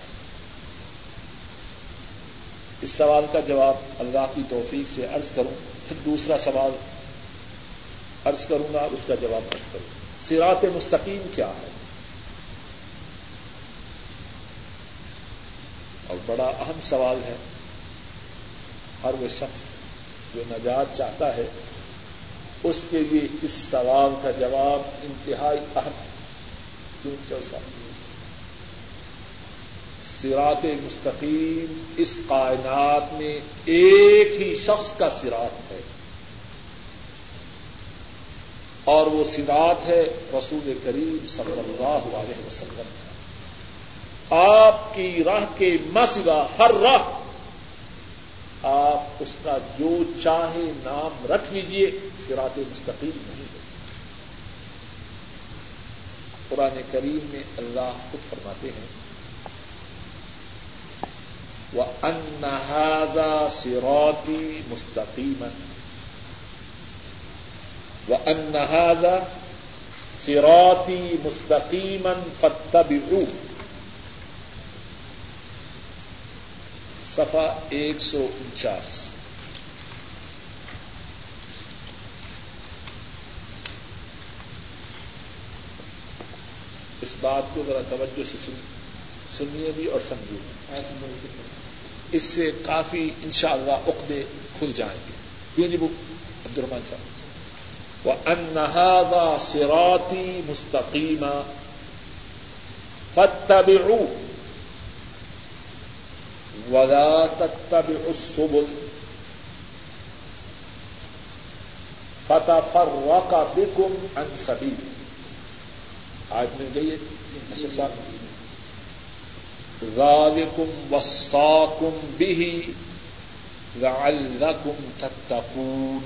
اس سوال کا جواب اللہ کی توفیق سے عرض کروں، پھر دوسرا سوال عرض کروں گا، اس کا جواب عرض کروں۔ سرات مستقیم کیا ہے؟ اور بڑا اہم سوال ہے، ہر وہ شخص جو نجات چاہتا ہے، اس کے لیے اس سوال کا جواب انتہائی اہم ہے۔ کیوں؟ چوسا سرات مستقیم، اس کائنات میں ایک ہی شخص کا سراط ہے۔ اور وہ سدات ہے رسول کریم صلی اللہ علیہ وسلم۔ آپ کی راہ کے مسئلہ ہر راہ۔ آپ اس کا جو چاہے نام رکھ لیجیے سرات مستقیم نہیں ہو سکتے قرآن کریم میں اللہ خود فرماتے ہیں وہ انحاظہ سروتی مستقیمن و انحاظہ سروتی مستقیمن فتب سفا ایک سو انچاس اس بات کو ذرا توجہ سے سنیے بھی اور سمجھیے۔ اس سے کافی انشاءاللہ شاء عقدے کھل جائیں گے۔ کیوں جی وہ عبد الرحمان صاحب۔ وہ انحاظہ سراتی مستقیمہ فتب ولا تتبعوا السبل فتفرق بكم عن سبيل آج مل گئی اشرف صاحب ذالکم وصاکم به لعلکم تتقون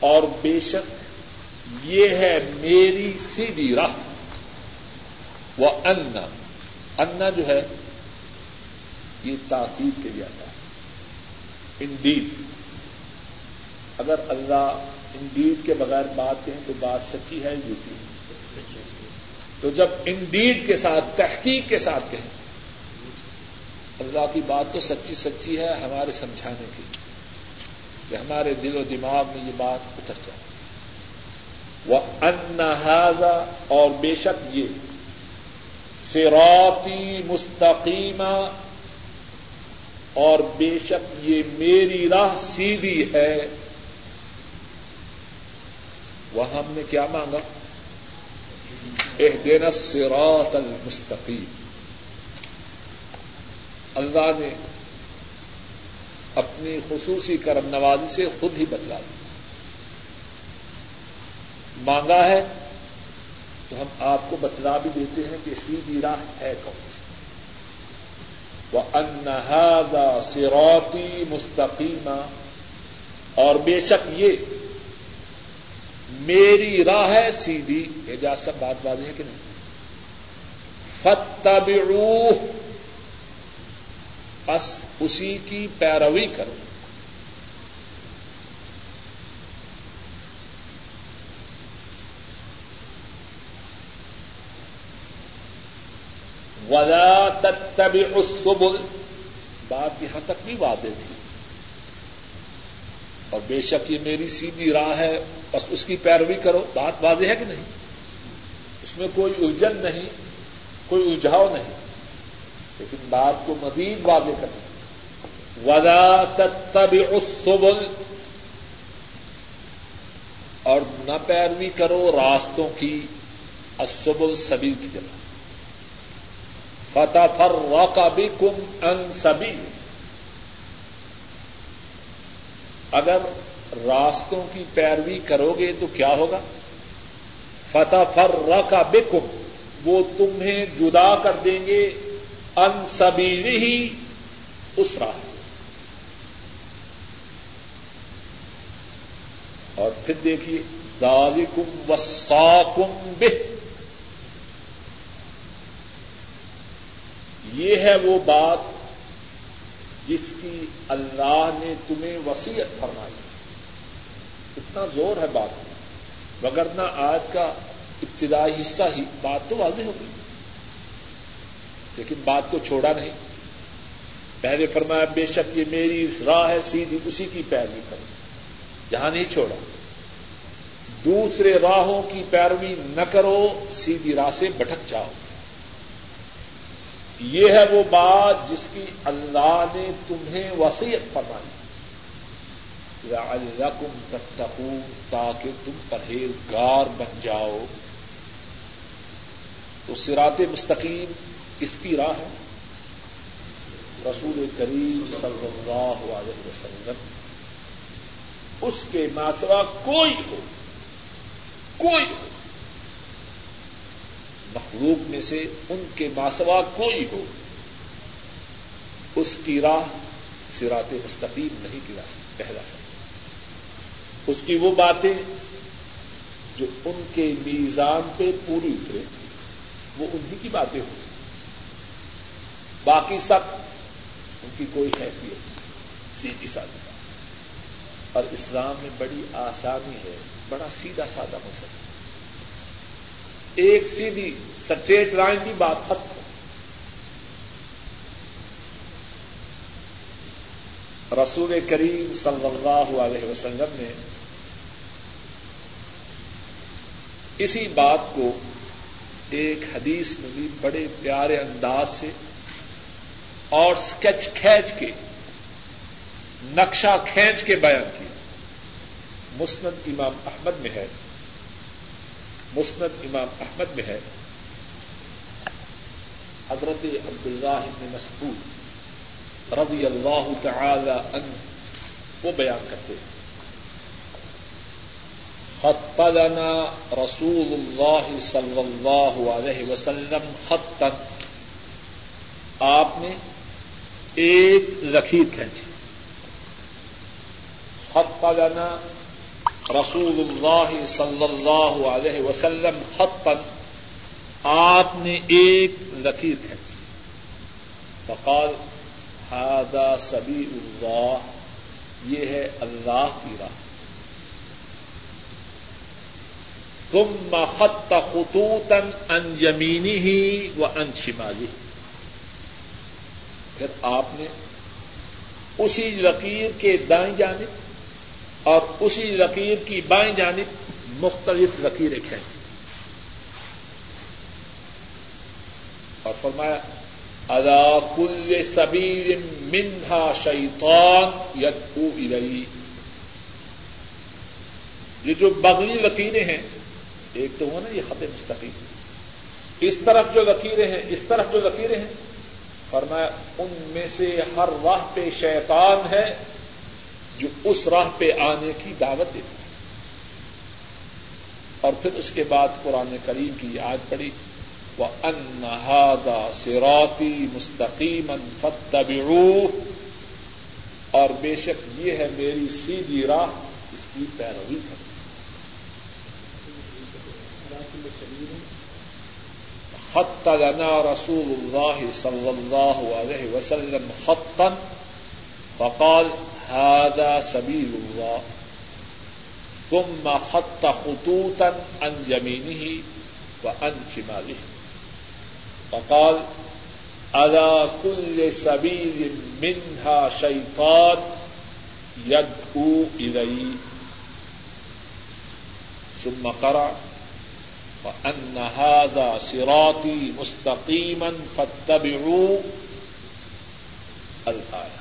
اور بے شک یہ ہے میری سیدھی راہ۔ وہ ان ان جو ہے، یہ تاخیر کے لیے آتا ہے۔ انڈیڈ اگر اللہ انڈیڈ کے بغیر بات کہیں تو بات سچی ہے جھوٹی؟ تو جب انڈیڈ کے ساتھ، تحقیق کے ساتھ کہیں، اللہ کی بات تو سچی سچی ہے، ہمارے سمجھانے کی، کہ ہمارے دل و دماغ میں یہ بات اتر جائے۔ وہ انحاظہ اور بے شک یہ سراتی مستقیمہ اور بے شک یہ میری راہ سیدھی ہے۔ وہ ہم نے کیا مانگا؟ دن سراط المستقیم اللہ نے اپنی خصوصی کرم نوازی سے خود ہی بتلا دی۔ مانگا ہے تو ہم آپ کو بتلا بھی دیتے ہیں کہ سیدھی راہ ہے کون سی۔ وہ انہذا سروتی مستقیمہ اور بے شک یہ میری راہ ہے سیدھی اجازت بات بازی ہے کہ نہیں؟ فتبعوه بس اسی کی پیروی کرو۔ ولا تتبعوا السبل۔ بات یہاں تک بھی واضح تھی۔ اور بے شک یہ میری سیدھی راہ ہے، بس اس کی پیروی کرو۔ بات واضح ہے کہ نہیں؟ اس میں کوئی الجھن نہیں، کوئی الجھاؤ نہیں، لیکن بات کو مزید واضح کرنا۔ ودا تب السبل۔ اور نہ پیروی کرو راستوں کی، السبل سبیل کی جگہ۔ فتح فر واقع بھی کم ان سبھی اگر راستوں کی پیروی کرو گے تو کیا ہوگا؟ فتح فر کا بکم وہ تمہیں جدا کر دیں گے ان سبھی ہی اس راستے اور پھر دیکھیے دالکم وساکم بے یہ ہے وہ بات جس کی اللہ نے تمہیں وسیعت فرمائی۔ اتنا زور ہے بات۔ میں وگرنہ آج کا ابتدائی حصہ ہی، بات تو واضح ہوگی لیکن بات کو چھوڑا نہیں۔ پہلے فرمایا، بے شک یہ میری راہ ہے سیدھی، اسی کی پیروی کرو۔ جہاں نہیں چھوڑا۔ دوسرے راہوں کی پیروی نہ کرو، سیدھی راہ سے بھٹک جاؤ۔ یہ ہے وہ بات جس کی اللہ نے تمہیں وسیعت فرمائی۔ لعلکم تتقون، تاکہ تم پرہیزگار بن جاؤ۔ تو سرات مستقیم کس کی راہ ہے؟ رسول کریم صلی اللہ علیہ وسلم۔ اس کے ماسوا کوئی ہو کوئی ہو۔ مخلوق میں سے ان کے ماسوا کوئی ہو، اس کی راہ سرات مستقیم نہیں گرا پہلا سکتا اس کی وہ باتیں جو ان کے میزان پہ پوری اترے، وہ انہیں کی باتیں ہوں۔ باقی سب ان کی کوئی حیثیت سیدھی سادی بات۔ اور اسلام میں بڑی آسانی ہے، بڑا سیدھا سادہ ہو سکتا ایک سیدھی سٹریٹ لائن کی بات ختم رسول کریم صلی اللہ علیہ وسلم نے اسی بات کو ایک حدیث میں بھی بڑے پیارے انداز سے اور اسکیچ کھینچ کے، نقشہ کھینچ کے بیان کیا۔ مسند امام احمد میں ہے۔ مسند امام احمد میں ہے۔ حضرت عبد اللہ مسعود رضی اللہ تعالی عنہ وہ بیان کرتے ہیں۔ خط لنا رسول اللہ صلی اللہ علیہ وسلم خط آپ نے ایک لکیر کھینچی۔ خط لنا رسول اللہ صلی اللہ علیہ وسلم خط آپ نے ایک لکیر کھینچی فقال ہادا سبی اللہ، یہ ہے اللہ کی راہ۔ تم خط خطوطن ان یمینی ہی و ان شمالی پھر آپ نے اسی لکیر کے دائیں جانب اور اسی لکیر کی بائیں جانب مختلف لکیریں کھینچی اور فرمایا ادا کل سبیر منہا شیطان ید الی یہ جو بغلی لکیریں ہیں، ایک تو وہ نا یہ خط مستقیم۔ اس طرف جو لکیریں ہیں، اس طرف جو لکیریں ہیں، فرمایا، ان میں سے ہر راہ پہ شیطان ہے جو اس راہ پہ آنے کی دعوت دیتا ہے۔ اور پھر اس کے بعد قرآن کریم کی یاد پڑی ان هذا صراطی مستقیم فتبعوه اور بے شک یہ ہے میری سیدھی راہ، اس کی پیروی کرو۔ خط لنا رسول الله صلى الله عليه وسلم خطا فقال هذا سبيل الله. ثم خط خطوطا عن يمينه وعن شماله. فقال على كل سبيل منها شيطان يدعو إليه. ثم قرأ، وأن هذا صراطي مستقيما فاتبعوا الآية.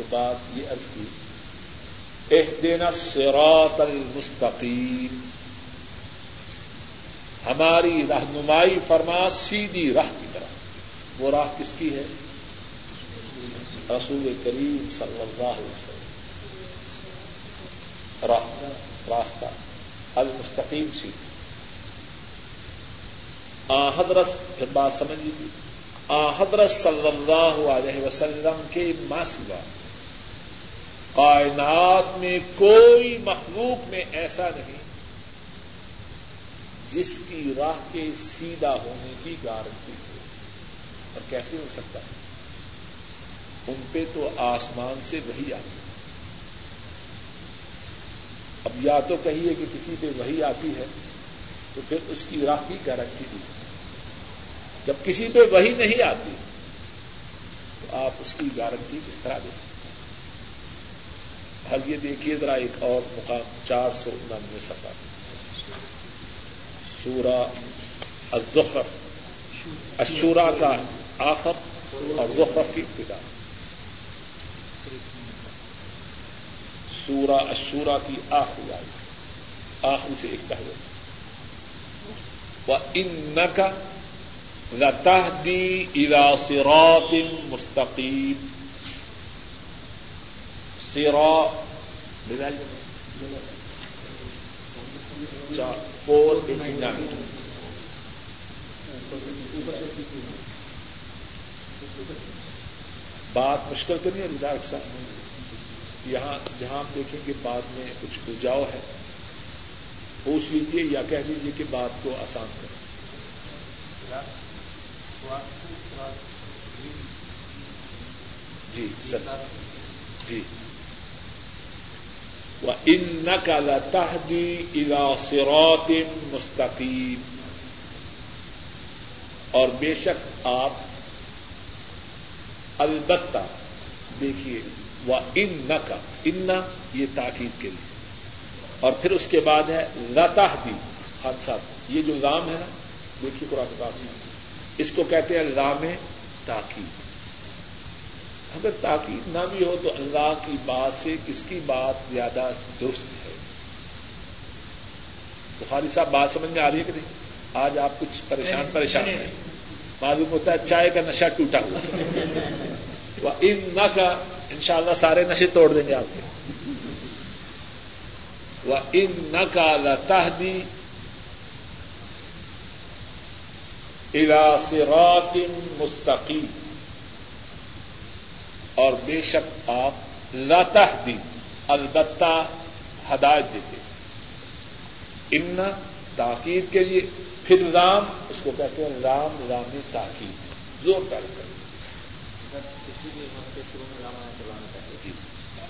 تو بات یہ عرض کی اهدنا الصراط المستقیم۔ ہماری رہنمائی فرما سیدھی راہ کی طرح وہ راہ کس کی ہے؟ رسول کریم صلی اللہ علیہ وسلم۔ راہ، راستہ، المستقیم سی آ حضرت پھر بات سمجھ لیجیے۔ آ حضرت صلی اللہ علیہ وسلم کے ماں سوا۔ کائنات میں کوئی مخلوق میں ایسا نہیں جس کی راہ کے سیدھا ہونے کی گارنٹی ہو۔ اور کیسے ہو سکتا ہے؟ ان پہ تو آسمان سے وہی آتی اب یا تو کہیے کہ کسی پہ وہی آتی ہے تو پھر اس کی راہ کی گارنٹی دی۔ جب کسی پہ وہی نہیں آتی تو آپ اس کی گارنٹی کس طرح دے سکتے اب یہ دیکھیے ذرا ایک اور مقام، چار سو ننانوے سفر سورہ الزخرف۔ اشورا کا آخر اور زخرف کی ابتدا۔ سورہ اشورا کی آخری آئی آخری سے ایک پہلے۔ وہ ان کا لتہ دی الا سرات مستقیم سیرا فور ایٹی نائن. بات مشکل تو نہیں ہے وداک صاحب یہاں، جہاں آپ دیکھیں گے بعد میں کچھ الجاؤ ہے، پوچھ لیجیے یا کہہ دیجیے کہ بات کو آسان کریں۔ جی سر۔ جی۔ وہ ان کا لتحدی الا مستقیم اور بے شک آپ البتہ دیکھیے وہ ان نہ کا ان یہ تاکید کے لیے۔ اور پھر اس کے بعد ہے لتا دی حادثات یہ جو لام ہے نا، دیکھیے قرآن پاک میں۔ اس کو کہتے ہیں لام تاکید۔ اگر تاکید نہ بھی ہو تو اللہ کی بات سے کس کی بات زیادہ درست ہے؟ بخاری صاحب بات سمجھ میں آ رہی ہے کہ نہیں؟ آج آپ کچھ پریشان پریشان ہیں۔ معلوم ہوتا ہے چائے کا نشہ ٹوٹا ہوا وہ ان نہ کا ان شاء اللہ سارے نشے توڑ دیں گے آپ کے۔ وہ ان نہ کا لتحدی الا سرات مستقیم۔ اور بے شک آپ لتحدی البتہ ہدایت دیتے ان تاکید کے لیے پھر رام، اس کو کہتے ہیں رام رامی تاکید، زور پیدا کریں جی۔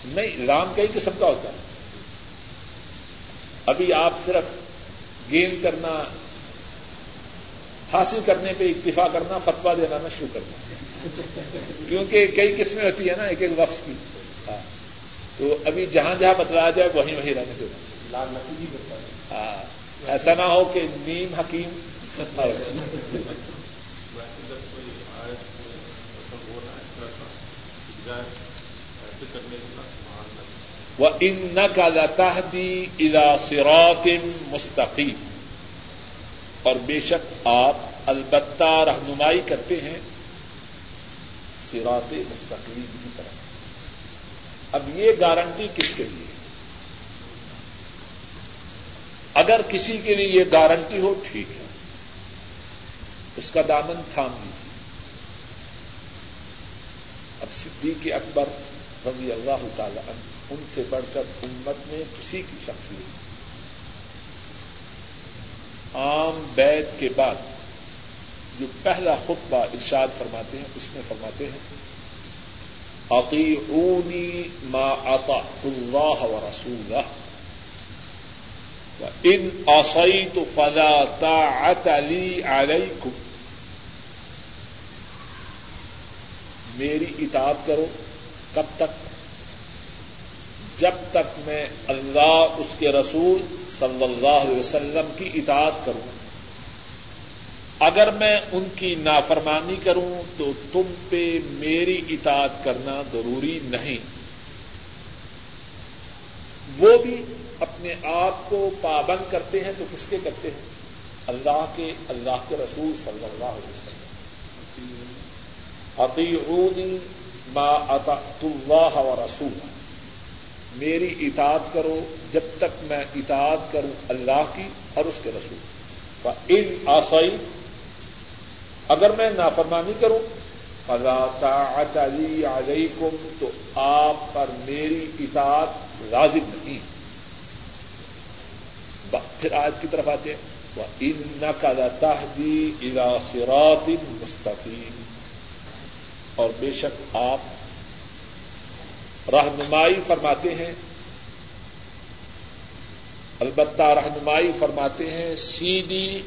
نہیں، رام کئی قسم کا ہوتا ہے۔ ابھی آپ صرف گیم کرنا، حاصل کرنے پہ اکتفا کرنا فتوا دینا نہ شروع کرنا۔ کیونکہ کئی قسمیں ہوتی ہیں نا ایک ایک وقت کی۔ ہاں۔ تو ابھی جہاں جہاں بتلایا جائے وہیں وہیں رہنے دینا ہاں۔ ایسا نہ ہو کہ نیم حکیم۔ وہ ان کا لتحدی الا سرات مستقیم اور بے شک آپ البتہ رہنمائی کرتے ہیں سرات مستقیم کی طرف۔ اب یہ گارنٹی کس کے لیے؟ اگر کسی کے لیے یہ گارنٹی ہو، ٹھیک ہے۔ اس کا دامن تھام لیجیے اب صدیق اکبر رضی اللہ تعالی عنہ، ان سے بڑھ کر امت میں کسی کی شخصیت۔ عام بیت کے بعد جو پہلا خطبہ ارشاد فرماتے ہیں، اس میں فرماتے ہیں، اطیعونی ما اطعت اللہ و رسولہ ان عصیت فلا طاعت لی علیکم، میری اطاعت کرو کب تک؟ جب تک میں اللہ، اس کے رسول صلی اللہ علیہ وسلم کی اطاعت کروں۔ اگر میں ان کی نافرمانی کروں تو تم پہ میری اطاعت کرنا ضروری نہیں۔ وہ بھی اپنے آپ کو پابند کرتے ہیں تو کس کے کرتے ہیں؟ اللہ کے اللہ کے رسول صلی اللہ علیہ وسلم۔ عطیعونی ما اطعت اللہ و رسول میری اطاعت کرو جب تک میں اطاعت کروں اللہ کی اور اس کے رسول۔ ان آسائی اگر میں نافرمانی کروں اللہ طاعت علی علیکم تو آپ پر میری اطاعت لازم نہیں۔ پھر آج کی طرف آتے ہیں۔ وہ ان نقل تحدی الا مستقیم اور بے شک آپ رہنمائی فرماتے ہیں۔ البتہ رہنمائی فرماتے ہیں سیدھی